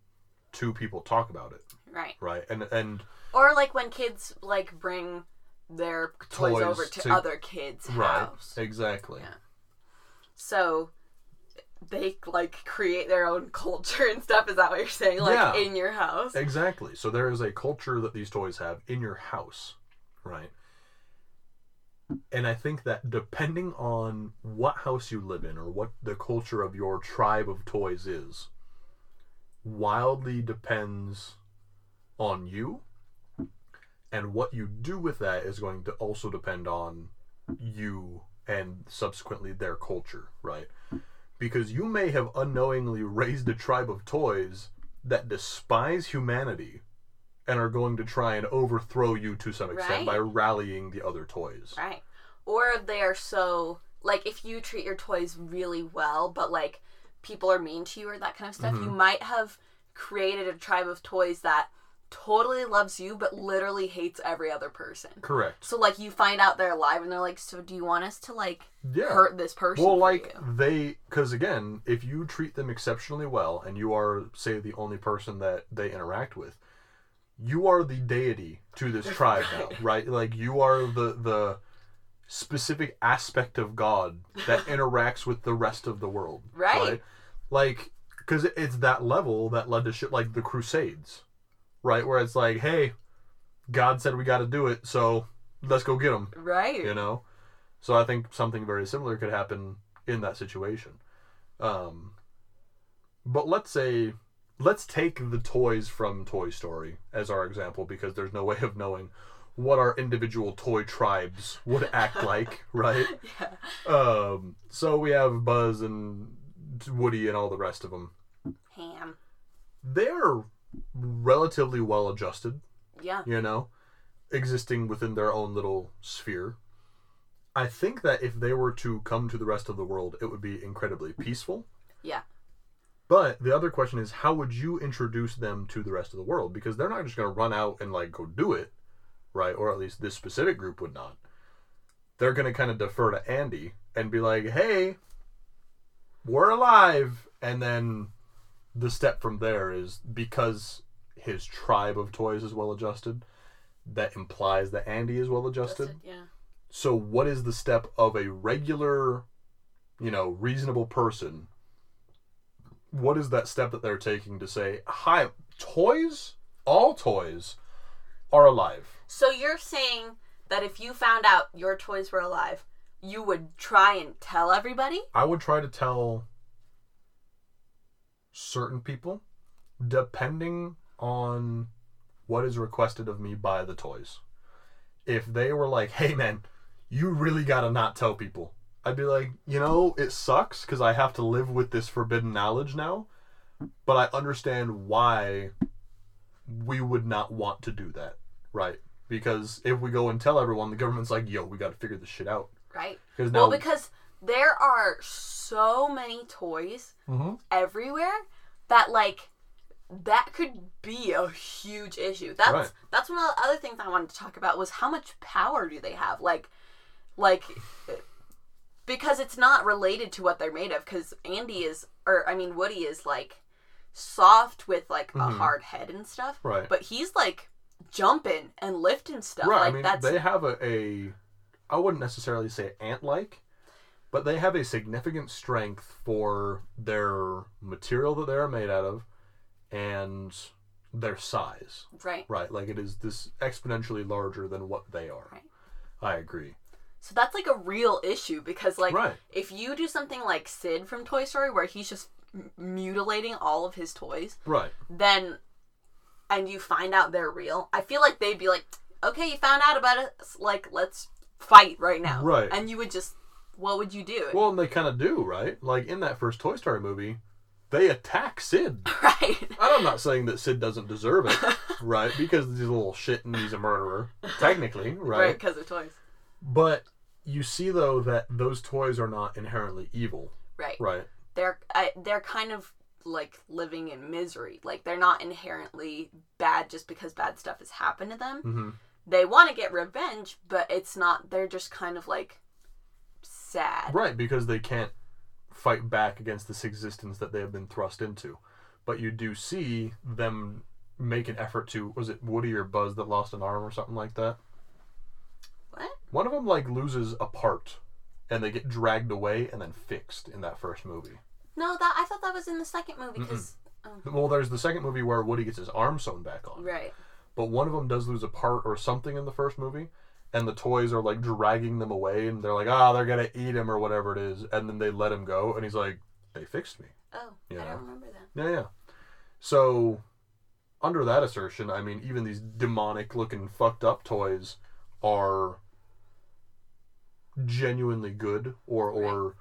C: to people talk about it,
B: Right.
C: right? And and
B: Or like when kids like bring their toys,
C: Toys
B: over to,
C: to-
B: other kids'
C: right,
B: house.
C: exactly.
B: Yeah. So they like create their own culture and stuff. Is that what you're saying? Like
C: Yeah.
B: in your house?
C: Exactly. So there is a culture that these toys have in your house, right? And I think that depending on what house you live in or what the culture of your tribe of toys is, wildly depends on you. And what you do with that is going to also depend on you and subsequently their culture, right? Because you may have unknowingly raised a tribe of toys that despise humanity and are going to try and overthrow you to some extent
B: Right.
C: by rallying the other toys.
B: Right. Or they are so like if you treat your toys really well, but like people are mean to you or that kind of stuff,
C: Mm-hmm.
B: you might have created a tribe of toys that totally loves you but literally hates every other person.
C: Correct.
B: So like you find out they're alive and they're like, so do you want us to like
C: Yeah.
B: hurt this person?
C: Well, like
B: you?"
C: they, because again, if you treat them exceptionally well, and you are, say, the only person that they interact with, you are the deity to this tribe now, right? Like you are the the specific aspect of God that interacts with the rest of the world,
B: Right.
C: Like, because it's that level that led to shit like the Crusades, right? Where it's like, hey, God said we got to do it, so let's go get them
B: right.
C: you know so i think something very similar could happen in that situation um but let's say let's take the toys from toy story as our example because there's no way of knowing what our individual toy tribes would act like right
B: Yeah.
C: um so we have buzz and woody and all the rest of them
B: Hamm.
C: they're relatively well adjusted
B: Yeah.
C: you know, existing within their own little sphere. I think that if they were to come to the rest of the world, it would be incredibly peaceful.
B: Yeah.
C: But the other question is, how would you introduce them to the rest of the world? Because they're not just going to run out and like go do it, right? Or at least this specific group would not. They're going to kind of defer to Andy and be like, hey, we're alive. And then the step from there is because his tribe of toys is well adjusted, that implies that Andy is well adjusted.
B: Yeah.
C: So, what is the step of a regular, you know, reasonable person? What is that step that they're taking to say, hi, toys, all toys are alive?
B: So you're saying that if you found out your toys were alive, you would try and tell everybody?
C: I would try to tell certain people, depending on what is requested of me by the toys. If they were like, hey man, you really gotta not tell people, I'd be like, you know, it sucks because I have to live with this forbidden knowledge now, but I understand why we would not want to do that, right? Because if we go and tell everyone, the government's like, yo, we gotta figure this shit out.
B: Right.
C: Because now,
B: Well, because there are so many toys
C: Mhm.
B: everywhere that like that could be a huge issue. That's
C: Right.
B: that's one of the other things I wanted to talk about was how much power do they have? Like like because it's not related to what they're made of cuz Andy is or I mean Woody is like soft with like a
C: Mhm.
B: hard head and stuff.
C: Right.
B: But he's like jumping and lifting stuff.
C: right.
B: Like
C: I mean,
B: that's
C: they have a, a, I wouldn't necessarily say ant-like, but they have a significant strength for their material that they are made out of, and their size.
B: right.
C: Right. Like it is this exponentially larger than what they are.
B: Right.
C: I agree.
B: So that's like a real issue because like
C: right.
B: if you do something like Sid from Toy Story where he's just m- mutilating all of his toys,
C: Right.
B: then and you find out they're real, I feel like they'd be like, "Okay, you found out about us. Like, let's fight right now."
C: Right.
B: And you would just what would you do?
C: Well, and they kind of do, right? Like in that first Toy Story movie, they attack Sid.
B: right.
C: I'm not saying that Sid doesn't deserve it, right? Because he's a little shit and he's a murderer, technically,
B: Right,
C: right?
B: because of toys.
C: But you see though that those toys are not inherently evil,
B: Right.
C: right?
B: They're I, they're kind of like living in misery. Like they're not inherently bad just because bad stuff has happened to them.
C: hmm
B: They want to get revenge, but it's not. They're just kind of like sad.
C: Right, because they can't fight back against this existence that they have been thrust into. But you do see them make an effort to was it Woody or Buzz that lost an arm or something like that?
B: What?
C: One of them like loses a part and they get dragged away and then fixed in that first movie.
B: No, that I thought that was in the second movie because oh.
C: Well, there's the second movie where Woody gets his arm sewn back on.
B: right.
C: But one of them does lose a part or something in the first movie, and the toys are like dragging them away, and they're like, ah, they're gonna eat him or whatever it is, and then they let him go, and he's like, they fixed me.
B: Oh,
C: You
B: I
C: know.
B: don't remember that.
C: Yeah, yeah. So, under that assertion, I mean, even these demonic looking fucked up toys are genuinely good, or or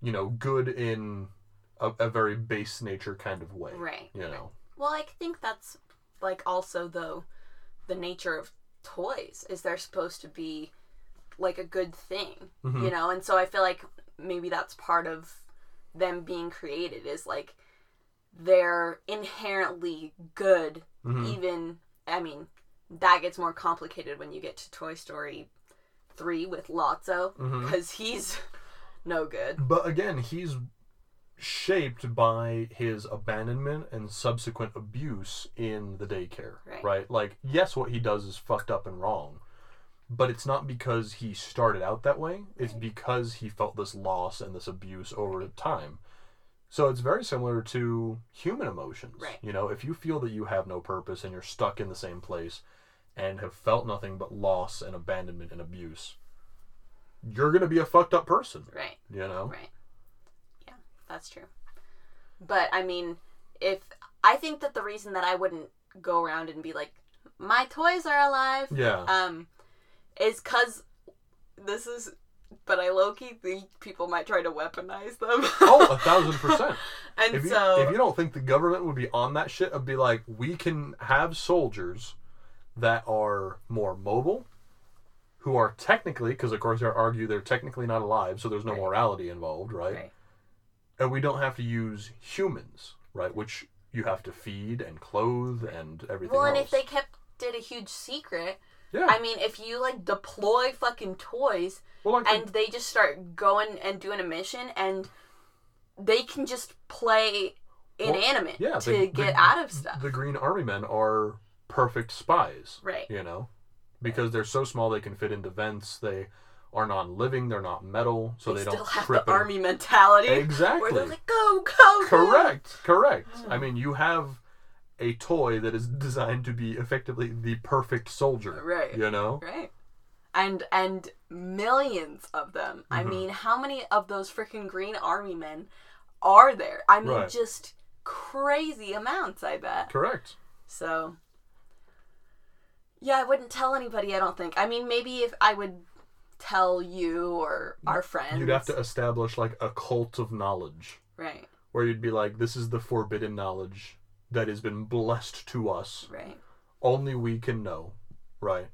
C: you know, good in a, a very base nature kind of way.
B: Right.
C: You know.
B: Well, I think that's like also though the nature of toys is they're supposed to be like a good thing,
C: Mhm.
B: you know, and so I feel like maybe that's part of them being created is like they're inherently good
C: Mhm.
B: even I mean that gets more complicated when you get to Toy Story 3 with Lotso because he's no good.
C: But again, he's shaped by his abandonment and subsequent abuse in the daycare,
B: Right.
C: Like, yes, what he does is fucked up and wrong, but it's not because he started out that way. It's
B: Right.
C: because he felt this loss and this abuse over time. So it's very similar to human emotions.
B: Right.
C: You know, if you feel that you have no purpose and you're stuck in the same place and have felt nothing but loss and abandonment and abuse, you're going to be a fucked up person,
B: Right.
C: you know?
B: Right. That's true. But I mean, if I think that the reason that I wouldn't go around and be like, my toys are alive,
C: Yeah.
B: um, is because this is. But I low key think people might try to weaponize them.
C: Oh, a thousand percent.
B: and
C: If you,
B: so
C: if you don't think the government would be on that shit, I'd be like, we can have soldiers that are more mobile, who are technically, because of course they argue they're technically not alive, so there's no
B: Right.
C: morality involved, right?
B: Right.
C: And we don't have to use humans, right? Which you have to feed and clothe and everything
B: well, and
C: else.
B: if they kept it a huge secret,
C: yeah.
B: I mean, if you like deploy fucking toys
C: well, like the-
B: and they just start going and doing a mission and they can just play
C: Well,
B: inanimate
C: yeah,
B: to
C: the-
B: get
C: the-
B: out of stuff.
C: the Green Army Men are perfect spies.
B: right.
C: you know because they're so small they can fit into vents they are non-living they're not metal so
B: they,
C: they,
B: still
C: don't
B: have
C: trip
B: the army mentality.
C: exactly
B: Where they're like, go, go, go.
C: correct correct i mean you have a toy that is designed to be effectively the perfect soldier
B: Right.
C: you know
B: Right. And and millions of them. I
C: Mhm.
B: mean, how many of those freaking green army men are there? I mean,
C: Right.
B: just crazy amounts, I bet.
C: correct
B: So, yeah, I wouldn't tell anybody. I don't think. I mean, maybe if I would tell you or our friends,
C: you'd have to establish like a cult of knowledge
B: right,
C: where you'd be like this is the forbidden knowledge that has been blessed to us
B: right,
C: only we can know, right?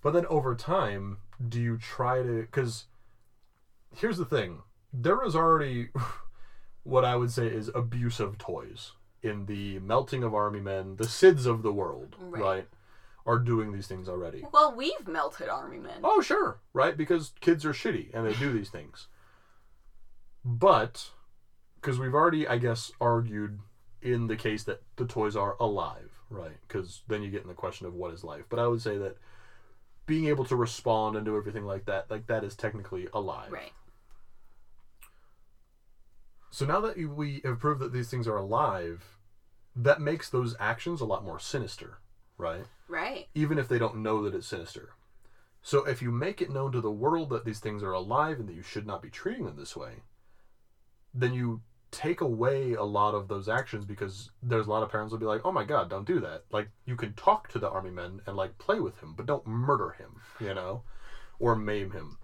C: But then over time, do you try to? Because here's the thing: there is already what I would say is abusive toys in the melting of army men, the Sids of the world,
B: Right.
C: right? Are doing these things already.
B: Well, we've melted army men.
C: Oh, sure, right? Because kids are shitty and they do these things. But because we've already, I guess, argued in the case that the toys are alive, right? Because then you get in the question of what is life. But I would say that being able to respond and do everything like that, like that is technically alive.
B: Right.
C: So now that we have proved that these things are alive, that makes those actions a lot more sinister, right?
B: Right.
C: Even if they don't know that it's sinister. So if you make it known to the world that these things are alive and that you should not be treating them this way, then you take away a lot of those actions because there's a lot of parents will be like, "Oh my god, don't do that." Like you can talk to the army men and like play with him, but don't murder him, you know, or maim him.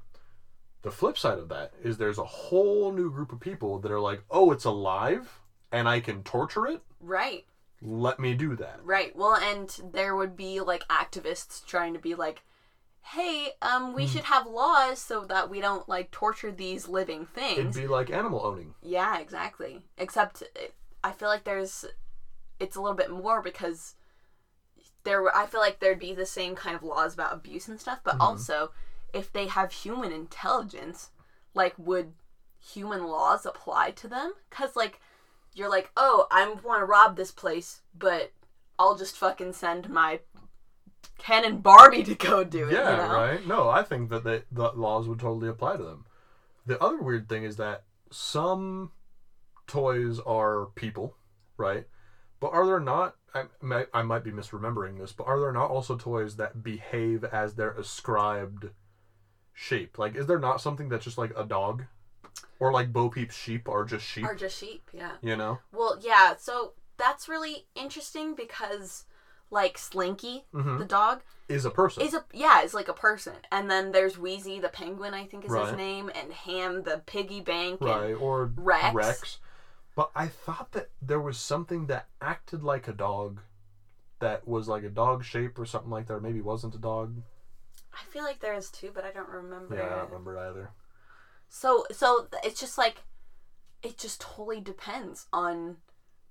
C: The flip side of that is there's a whole new group of people that are like, "Oh, it's alive and I can torture it.
B: Right.
C: Let me do that."
B: Right. Well, and there would be like activists trying to be like, "Hey, um,
C: Hmm.
B: we should have laws so that we don't like torture these living things.
C: It'd be like animal owning.
B: yeah, exactly. Except it, I feel like there's it's a little bit more because there were- I feel like there'd be the same kind of laws about abuse and stuff, but also if they have human intelligence, like would human laws apply to them? Cuz like you're like, "Oh, I want to rob this place, but I'll just fucking send my Ken and Barbie to go do it."
C: Yeah,
B: you know?
C: right. No, I think that they, the laws would totally apply to them. The other weird thing is that some toys are people, right? But are there not? I, might- I might be misremembering this, but are there not also toys that behave as their ascribed shape? Like, is there not something that's just like a dog, or like Bo Peep's sheep are just sheep?
B: Or just sheep, yeah.
C: you know?
B: Well, yeah, so that's really interesting because like Slinky,
C: Mhm.
B: the dog,
C: Is a person.
B: is a yeah, is like a person. And then there's Wheezy the penguin, I think is his name, and Hamm the piggy bank and
C: right or
B: Rex.
C: Rex. But I thought that there was something that acted like a dog, that was like a dog shape or something like that, or maybe wasn't a dog.
B: I feel like there is too, but I don't remember.
C: Yeah, I don't remember either.
B: So so it's just like it just totally depends on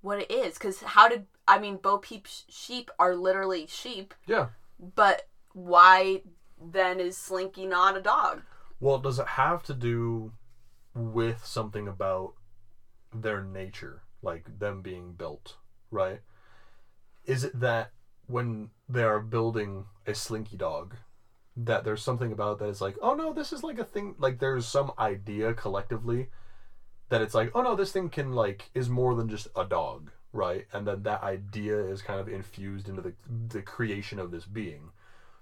B: what it is cuz how did I mean Bo Peep's sheep are literally sheep,
C: Yeah.
B: but why then is Slinky not a dog?
C: Well, does it have to do with something about their nature, like them being built, right? Is it that when they are building a slinky dog, that there's something about that is like, oh no, this is like a thing, like there's some idea collectively that it's like, oh no, this thing can like is more than just a dog, right? And then that idea is kind of infused into the the creation of this being.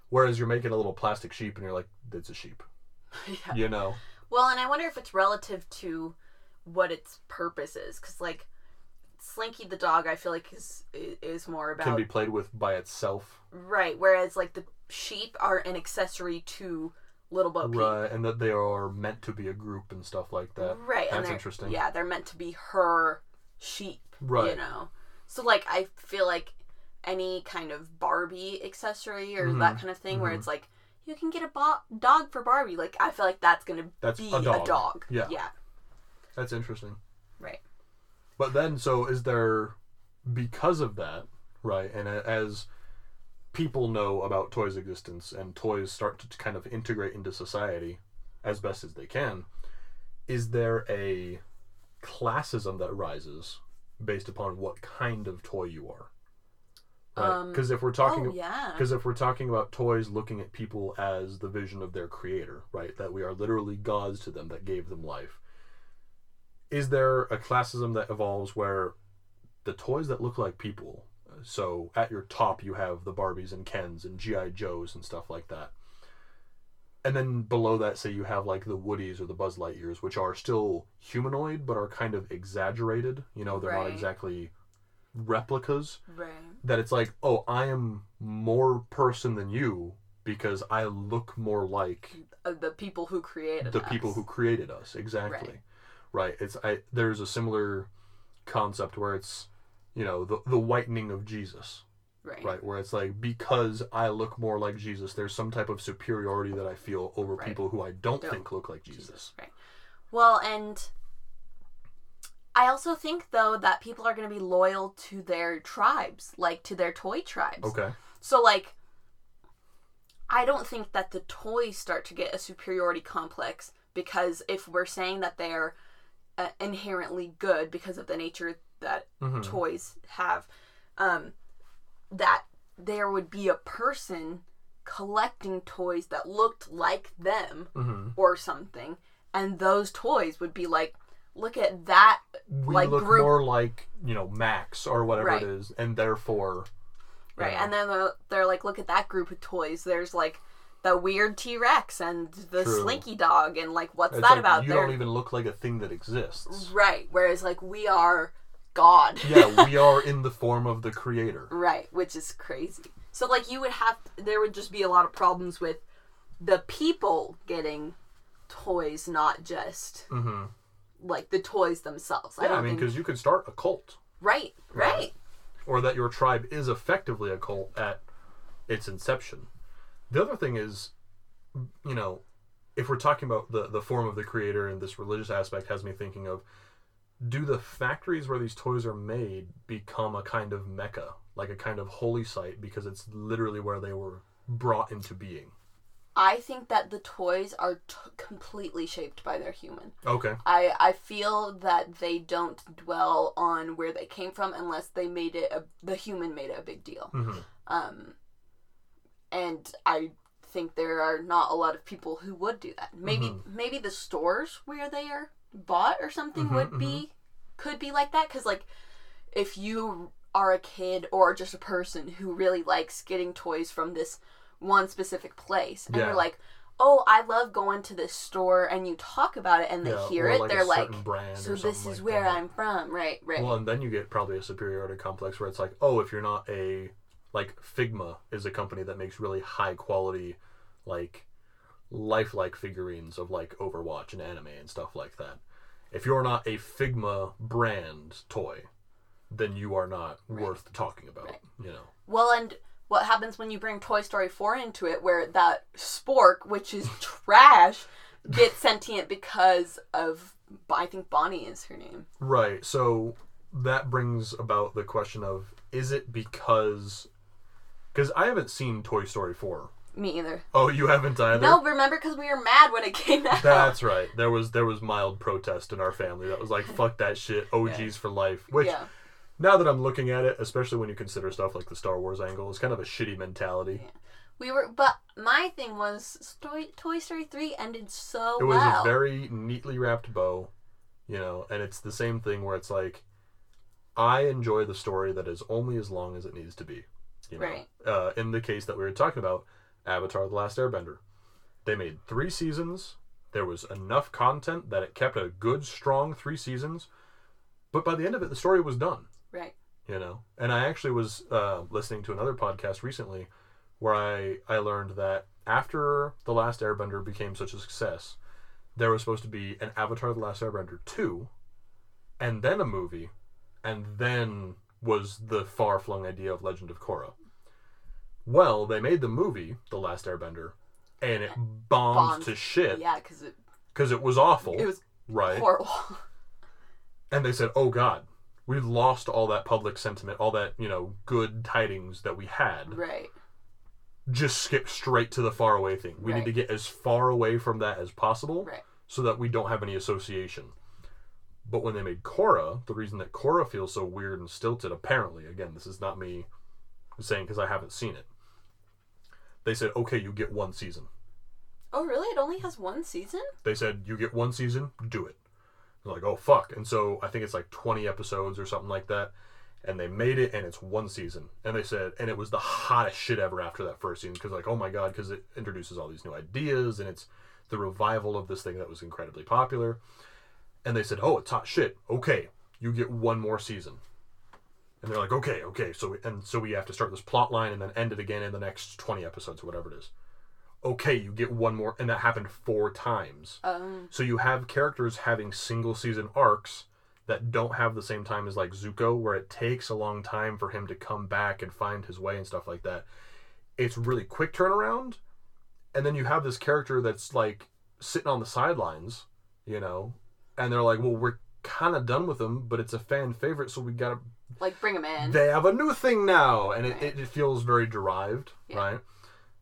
C: Whereas you're making a little plastic sheep and you're like, it's a sheep,
B: yeah.
C: you know?
B: Well, and I wonder if it's relative to what its purpose is, because like Slinky the dog, I feel like is is more about
C: can be played with by itself.
B: right, whereas like the sheep are an accessory to Little Bo Peep.
C: Right, and that they are meant to be a group and stuff like that.
B: Right,
C: That's interesting.
B: yeah, they're meant to be her sheep.
C: Right.
B: You know, so like I feel like any kind of Barbie accessory or that
C: Mhm,
B: kind of thing, where
C: mhm.
B: it's like you can get a bo- dog for Barbie. Like I feel like that's gonna
C: That's
B: be
C: a dog. Yeah.
B: Yeah.
C: That's interesting.
B: Right.
C: But then, so is there, because of that, right, and as people know about toys' existence and toys start to kind of integrate into society as best as they can, is there a classism that rises based upon what kind of toy you are? Right?
B: Um,
C: Because if we're talking
B: oh yeah.
C: Because if we're talking about toys looking at people as the vision of their creator, right? That we are literally gods to them that gave them life. Is there a classism that evolves where the toys that look like people, so at your top you have the Barbies and Kens and G.I. Joes and stuff like that. And then below that, say you have like the Woodies or the Buzz Lightyears, which are still humanoid but are kind of exaggerated. You know, they're not exactly replicas
B: Right.
C: that it's like, oh, I am more person than you because I look more like
B: Uh, the people who created
C: the
B: us.
C: people who created us. Exactly. Right. It's I there's a similar concept where it's you know the the whitening of Jesus,
B: right.
C: right? Where it's like because I look more like Jesus, there's some type of superiority that I feel over
B: Right.
C: people who I don't,
B: Don't.
C: think look like Jesus.
B: Right. Well, and I also think though that people are going to be loyal to their tribes, like to their toy tribes.
C: Okay.
B: So like I don't think that the toys start to get a superiority complex because if we're saying that they're uh, inherently good because of the nature that
C: Mhm.
B: toys have um that there would be a person collecting toys that looked like them
C: Mhm.
B: or something and those toys would be like look at that
C: We
B: Like
C: look
B: group-
C: more like you know Max or whatever
B: Right.
C: it is, and therefore,
B: right
C: know,
B: and then they're, they're like look at that group of toys there's like the weird t-rex and the
C: True.
B: slinky dog and like what's
C: it's
B: that
C: like,
B: about
C: You
B: They're-
C: don't even look like a thing that exists.
B: right whereas like we are god
C: yeah, we are in the form of the creator.
B: Right, which is crazy. So like you would have there would just be a lot of problems with the people getting toys, not just
C: hmm
B: like the toys themselves. I
C: Yeah,
B: don't
C: I mean,
B: think
C: because you could start a cult,
B: right, right,
C: or that your tribe is effectively a cult at its inception. The other thing is, you know, if we're talking about the the form of the creator and this religious aspect, has me thinking of do the factories where these toys are made become a kind of mecca, like a kind of holy site, because it's literally where they were brought into being.
B: I think that the toys are t- completely shaped by their human.
C: Okay.
B: I I feel that they don't dwell on where they came from unless they made it a, the human made it a big deal.
C: hmm
B: Um, and I think there are not a lot of people who would do that. Maybe
C: Mm-hmm.
B: maybe the stores where they are bought or something
C: Mhm,
B: would be could be like that because like if you are a kid or just a person who really likes getting toys from this one specific place and
C: Yeah.
B: you're like oh i love going to this store and you talk about it and they
C: Yeah,
B: hear it
C: like
B: they're like
C: brand
B: so this is
C: like
B: where
C: that.
B: i'm from right right
C: Well, and then you get probably a superiority complex where it's like, oh, if you're not a like Figma is a company that makes really high quality, like lifelike figurines of like Overwatch and anime and stuff like that. If you're not a Figma brand toy, then you are not worth talking about.
B: Right.
C: You know.
B: Well, and what happens when you bring Toy Story 4 into it, where that spork, which is trash, gets sentient because of, I think Bonnie is her name.
C: Right. So that brings about the question of is it because because I haven't seen Toy Story 4.
B: Me either.
C: Oh, you haven't either?
B: No, remember because we were mad when it came out.
C: That's right. There was there was mild protest in our family that was like fuck that shit. OGs for life. Which
B: yeah.
C: now that I'm looking at it, especially when you consider stuff like the Star Wars angle, is kind of a shitty mentality.
B: We were, but my thing was Toy, Toy Story 3 ended so well.
C: It was
B: well.
C: a very neatly wrapped bow, you know, and it's the same thing where it's like I enjoy the story that is only as long as it needs to be. You know?
B: Right.
C: Uh, in the case that we were talking about, Avatar: The Last Airbender, they made three seasons. There was enough content that it kept a good, strong three seasons. But by the end of it, the story was done.
B: right.
C: You know, and I actually was uh, listening to another podcast recently where I I learned that after The Last Airbender became such a success, there was supposed to be an Avatar: The Last Airbender two, and then a movie, and then was the far flung idea of Legend of Korra. Well, they made the movie The Last Airbender, and it bombed,
B: Bombed.
C: to shit
B: Yeah, because it,
C: because it was awful,
B: it was
C: right?
B: horrible.
C: and they said, "Oh God, we lost all that public sentiment, all that you know good tidings that we had.
B: right.
C: Just skip straight to the far away thing. We need to get as far away from that as possible,
B: Right.
C: so that we don't have any association." But when they made Korra, the reason that Korra feels so weird and stilted, apparently, again, this is not me saying because I haven't seen it. They said, "Okay, you get one season."
B: Oh, really? It only has one season?
C: They said, "You get one season, do it." They're like, "Oh fuck!" And so I think it's like twenty episodes or something like that. And they made it, and it's one season. And they said, and it was the hottest shit ever after that first season because like, oh my god, because it introduces all these new ideas, and it's the revival of this thing that was incredibly popular. And they said, "Oh, it's hot shit. Okay, you get one more season." And they're like, "Okay, okay." So we, and so we have to start this plot line and then end it again in the next twenty episodes or whatever it is. Okay, you get one more, and that happened four times.
B: Um,
C: So you have characters having single season arcs that don't have the same time as like Zuko, where it takes a long time for him to come back and find his way and stuff like that. It's really quick turnaround, and then you have this character that's like sitting on the sidelines, you know, and they're like, "Well, we're kind of done with him, but it's a fan favorite, so we gotta."
B: Like, bring them in.
C: They have a new thing now, and it,
B: Right.
C: it, it feels very derived,
B: Yeah.
C: right?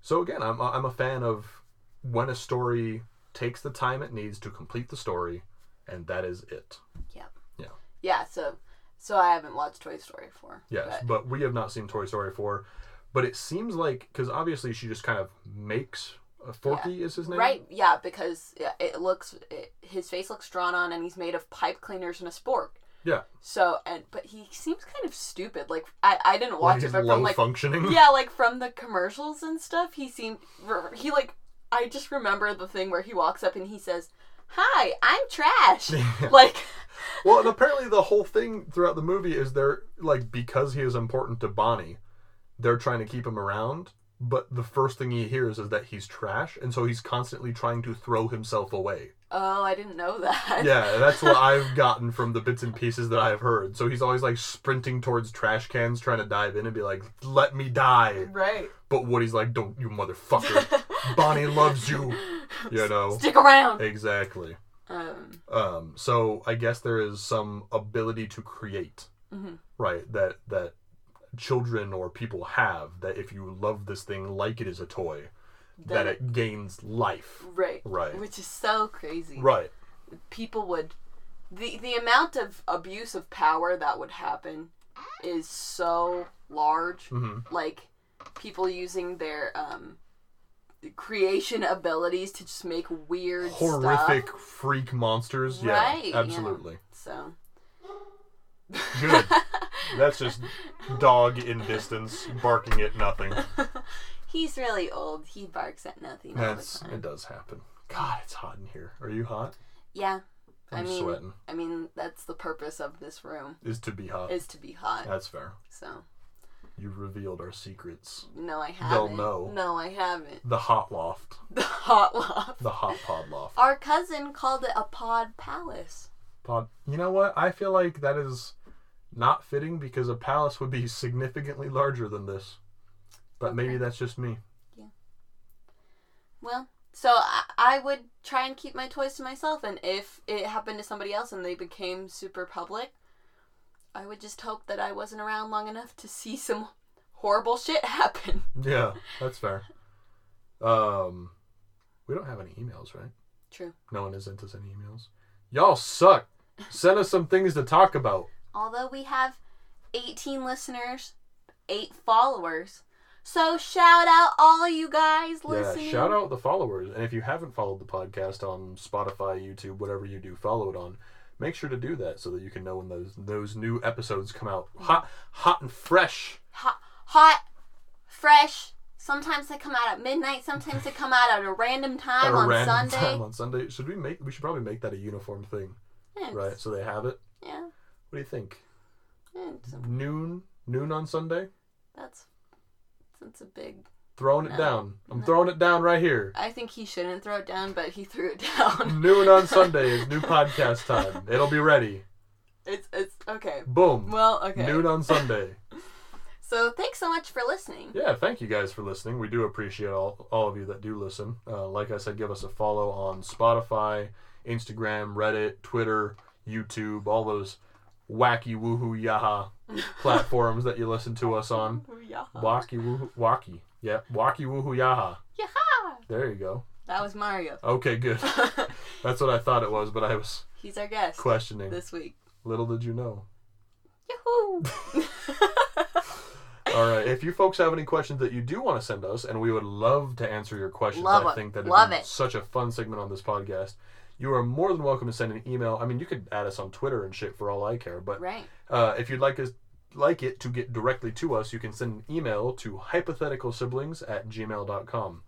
C: So again, I'm I'm a fan of when a story takes the time it needs to complete the story, and that is it.
B: Yeah.
C: Yeah.
B: Yeah. So, So I haven't watched Toy Story 4.
C: Yes,
B: but-
C: but we have not seen Toy Story 4. But it seems like, because obviously she just kind of makes. Uh, Forky is his name?
B: Right, yeah, because it looks it, his face looks drawn on, and he's made of pipe cleaners and a spork.
C: Yeah.
B: So and but he seems kind of stupid. Like I I didn't
C: Like
B: watch it,
C: he's
B: but from like
C: functioning.
B: yeah, like from the commercials and stuff, he seemed he like I just remember the thing where he walks up and he says, "Hi, I'm trash." like
C: Well, and apparently the whole thing throughout the movie is they're like because he is important to Bonnie, they're trying to keep him around. But the first thing he hears is that he's trash, and so he's constantly trying to throw himself away.
B: Oh, I didn't know that.
C: Yeah, that's what I've gotten from the bits and pieces that I've heard. So he's always like sprinting towards trash cans, trying to dive in and be like, "Let me die."
B: Right.
C: But Woody's like, "Don't you motherfucker! Bonnie loves you." You know
B: Stick around.
C: exactly.
B: Um.
C: Um, so I guess there is some ability to create,
B: Mhm.
C: right? That that children or people have. That if you love this thing like it is a toy, that
B: That
C: it gains life.
B: Right.
C: Right.
B: Which is so crazy.
C: Right.
B: people would the the amount of abuse of power that would happen is so large
C: hmm
B: like people using their um creation abilities to just make weird
C: Horrific
B: stuff.
C: freak monsters.
B: Right,
C: Yeah,
B: yeah.
C: absolutely.
B: so
C: Good. That's just dog in distance barking at nothing.
B: he's really old he barks at nothing all
C: That's it does happen. God, it's hot in here. Are you hot?
B: yeah i
C: I'm
B: mean
C: sweating.
B: i mean that's the purpose of this room
C: Is to be hot.
B: is to be hot
C: That's fair.
B: so
C: You revealed our secrets.
B: no i haven't.
C: They'll know.
B: no i haven't
C: The hot loft.
B: the hot loft
C: The hot pod loft.
B: Our cousin called it a pod palace.
C: Pod. You know what? I feel like that is not fitting because a palace would be significantly larger than this. But maybe that's just me. Yeah.
B: Well, so I, I would try and keep my toys to myself, and if it happened to somebody else and they became super public, I would just hope that I wasn't around long enough to see some horrible shit happen.
C: Yeah, that's fair. Um, we don't have any emails, right?
B: True.
C: No one has sent us any emails. Y'all suck. Send us some things to talk about.
B: Although we have 18 listeners, 8 followers. So shout out all you guys listening.
C: Yeah, shout out the followers. And if you haven't followed the podcast on Spotify, YouTube, whatever you do, follow it on. Make sure to do that so that you can know when those those new episodes come out hot, hot and fresh.
B: hot, hot, fresh. Sometimes they come out at midnight. Sometimes they come out at a random time
C: a
B: on
C: random
B: Sunday.
C: time on Sunday. Should we make? We should probably make that a uniform thing, right? So they have it.
B: Yeah,
C: What do you think? Noon, noon on Sunday.
B: that's that's a big.
C: Throwing it
B: No.
C: down. I'm
B: No.
C: throwing it down right here.
B: I think he shouldn't throw it down, but he threw it down.
C: Noon on Sunday is new podcast time. It'll be ready.
B: it's it's okay.
C: Boom.
B: Well, okay.
C: Noon on Sunday.
B: So thanks so much for listening.
C: Yeah, thank you guys for listening. We do appreciate all, all of you that do listen. Uh, like I said, give us a follow on Spotify, Instagram, Reddit, Twitter, YouTube, all those wacky woohoo yaha platforms that you listen to us on. Wacky woohoo, wacky. Yeah, wacky woohoo yaha.
B: Yaha!
C: There you go.
B: That was Mario.
C: Okay, good. That's what I thought it was, but I was
B: He's our guest
C: questioning.
B: this week.
C: Little did you know.
B: Yahoo!
C: All right. If you folks have any questions that you do want to send us, and we would love to answer your questions,
B: Love
C: I
B: it.
C: think that
B: Love it.
C: such a fun segment on this podcast. You are more than welcome to send an email. I mean, you could add us on Twitter and shit for all I care. But
B: right.
C: uh, if you'd like us like it to get directly to us, you can send an email to hypotheticalsiblings at gmail.com.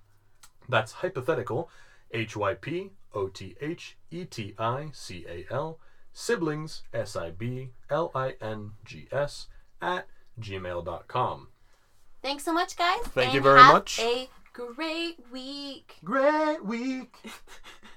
C: That's hypothetical, H Y P O T H E T I C A L, siblings, S I B L I N G S, at gmail.com.
B: Thanks so much, guys.
C: Thank you
B: and
C: very
B: have
C: much.
B: A great week.
C: Great!